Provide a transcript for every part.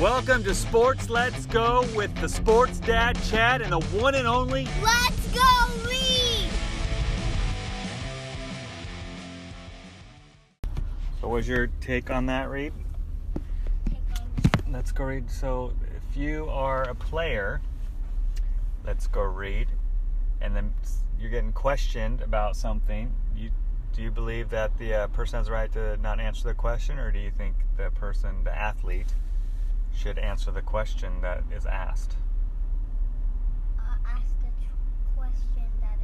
Welcome to Sports Let's Go with the Sports Dad Chad and the one and only Let's go Reed! So, what's your take on that, Reed? Let's go Reed. So, if you are a player, let's go Reed, and then you're getting questioned about something. You do you believe that the uh, person has the right to not answer the question, or do you think the person, the athlete, should answer the question that is asked? Uh, ask the tr- question that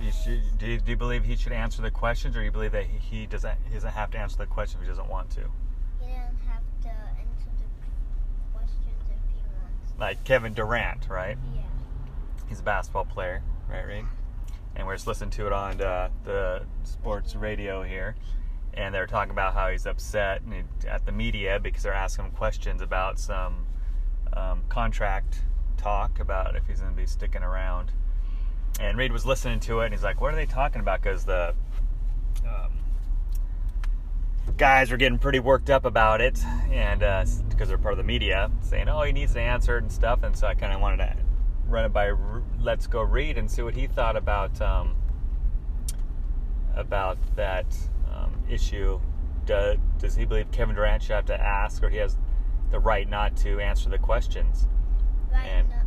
is. You should, do, you, do you believe he should answer the questions, or do you believe that he, he doesn't he doesn't have to answer the question if he doesn't want to? He doesn't have to answer the questions if he wants. Like Kevin Durant, right? Yeah. He's a basketball player, right, Reed? And we're just listening to it on uh, the sports radio here, and they're talking about how he's upset at the media because they're asking him questions about some um, contract talk about if he's going to be sticking around. And Reed was listening to it, and he's like, "What are they talking about?" Because the um, guys were getting pretty worked up about it, and because they're part of the media, saying, "Oh, he needs to answer it and stuff." And so I kind of wanted to run it by Let's Go Read and see what he thought about um, about that issue. Do, does he believe Kevin Durant should have to ask, or he has the right not to answer the questions? Right. And- not,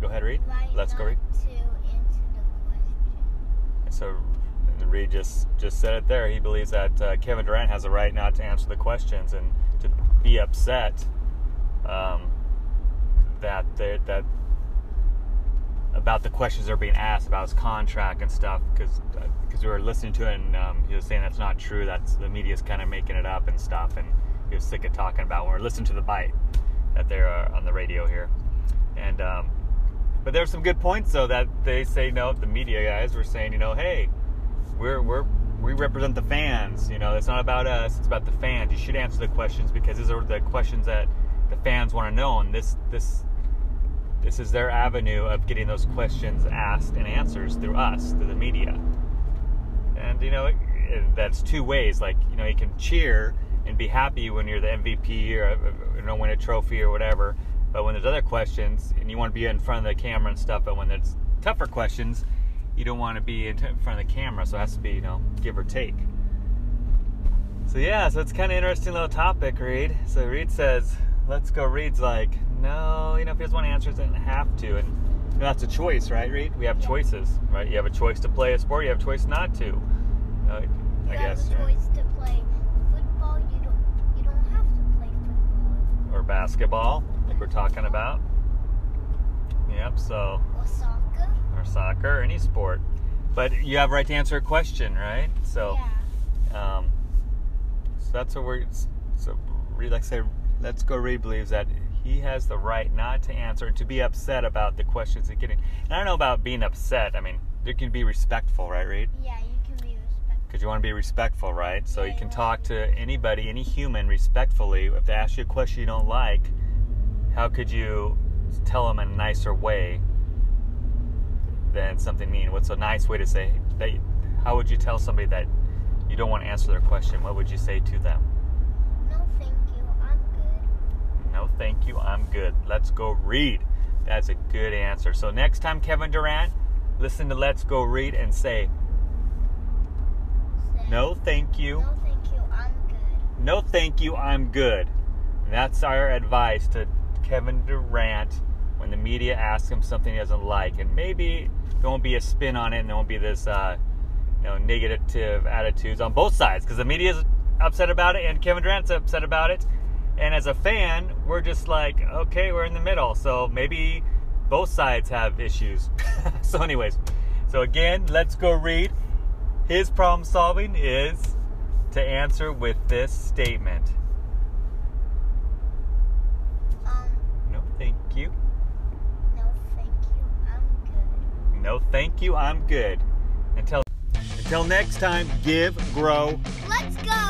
Go ahead, Reed. right Let's go Reed. To answer the question. And so Reed just just said it there. He believes that uh, Kevin Durant has a right not to answer the questions and to be upset um, that they, that about the questions that are being asked about his contract and stuff because because we were listening to it and um, he was saying that's not true. That's the media's kind of making it up and stuff. And he was sick of talking about when we we're listening to the bite that they're uh, on the radio here. And um, but there's some good points though that they say no. The media guys were saying, you know, hey, we're we're we represent the fans. You know, it's not about us. It's about the fans. You should answer the questions because these are the questions that the fans want to know, and this this this is their avenue of getting those questions asked and answers through us, through the media. And you know, it, it, that's two ways. Like you know, you can cheer and be happy when you're the MVP or you know win a trophy or whatever. But when there's other questions and you want to be in front of the camera and stuff, but when there's tougher questions, you don't want to be in in front of the camera. So it has to be you know give or take. So yeah, so it's kind of interesting little topic, Reed. So Reed says, "Let's go." Reed's like, "No, you know, if he doesn't want to answer, he doesn't have to." And you know, that's a choice, right, Reed? We have choices, right? You have a choice to play a sport. You have a choice not to. Know, I You guess. have a right? choice to play football. You don't. You don't have to play football Or basketball, like we're talking about. Yep. So or soccer. or soccer, or any sport. But you have a right to answer a question, right? So. yeah. Um, so that's what we're. So, like I say, Let's Go Reed believes that he has the right not to answer to be upset about the questions he's getting. And I don't know about being upset. I mean, you can be respectful, right, Reed? Yeah, you can be respectful. Because you want to be respectful, right? So you can yeah. talk to anybody, any human, respectfully. If they ask you a question you don't like, how could you tell them in a nicer way than something mean? What's a nice way to say that? How would you tell somebody that you don't want to answer their question? What would you say to them? No, thank you. I'm good. No, thank you. I'm good. Let's go Reed. That's a good answer. So next time, Kevin Durant, listen to Let's Go Reed and say, Say, No, thank you. No, thank you. I'm good. No, thank you. I'm good. And that's our advice to Kevin Durant when the media asks him something he doesn't like. And maybe there won't be a spin on it and there won't be this, uh, you know, negative attitudes on both sides because the media is upset about it and Kevin Durant's upset about it. And as a fan, we're just like, okay, we're in the middle. So maybe both sides have issues. so, anyways, so again, let's go Reed. His problem solving is to answer with this statement Um, No, thank you. no, thank you. I'm good. No, thank you. I'm good. Until until next time, give, grow, Let's go.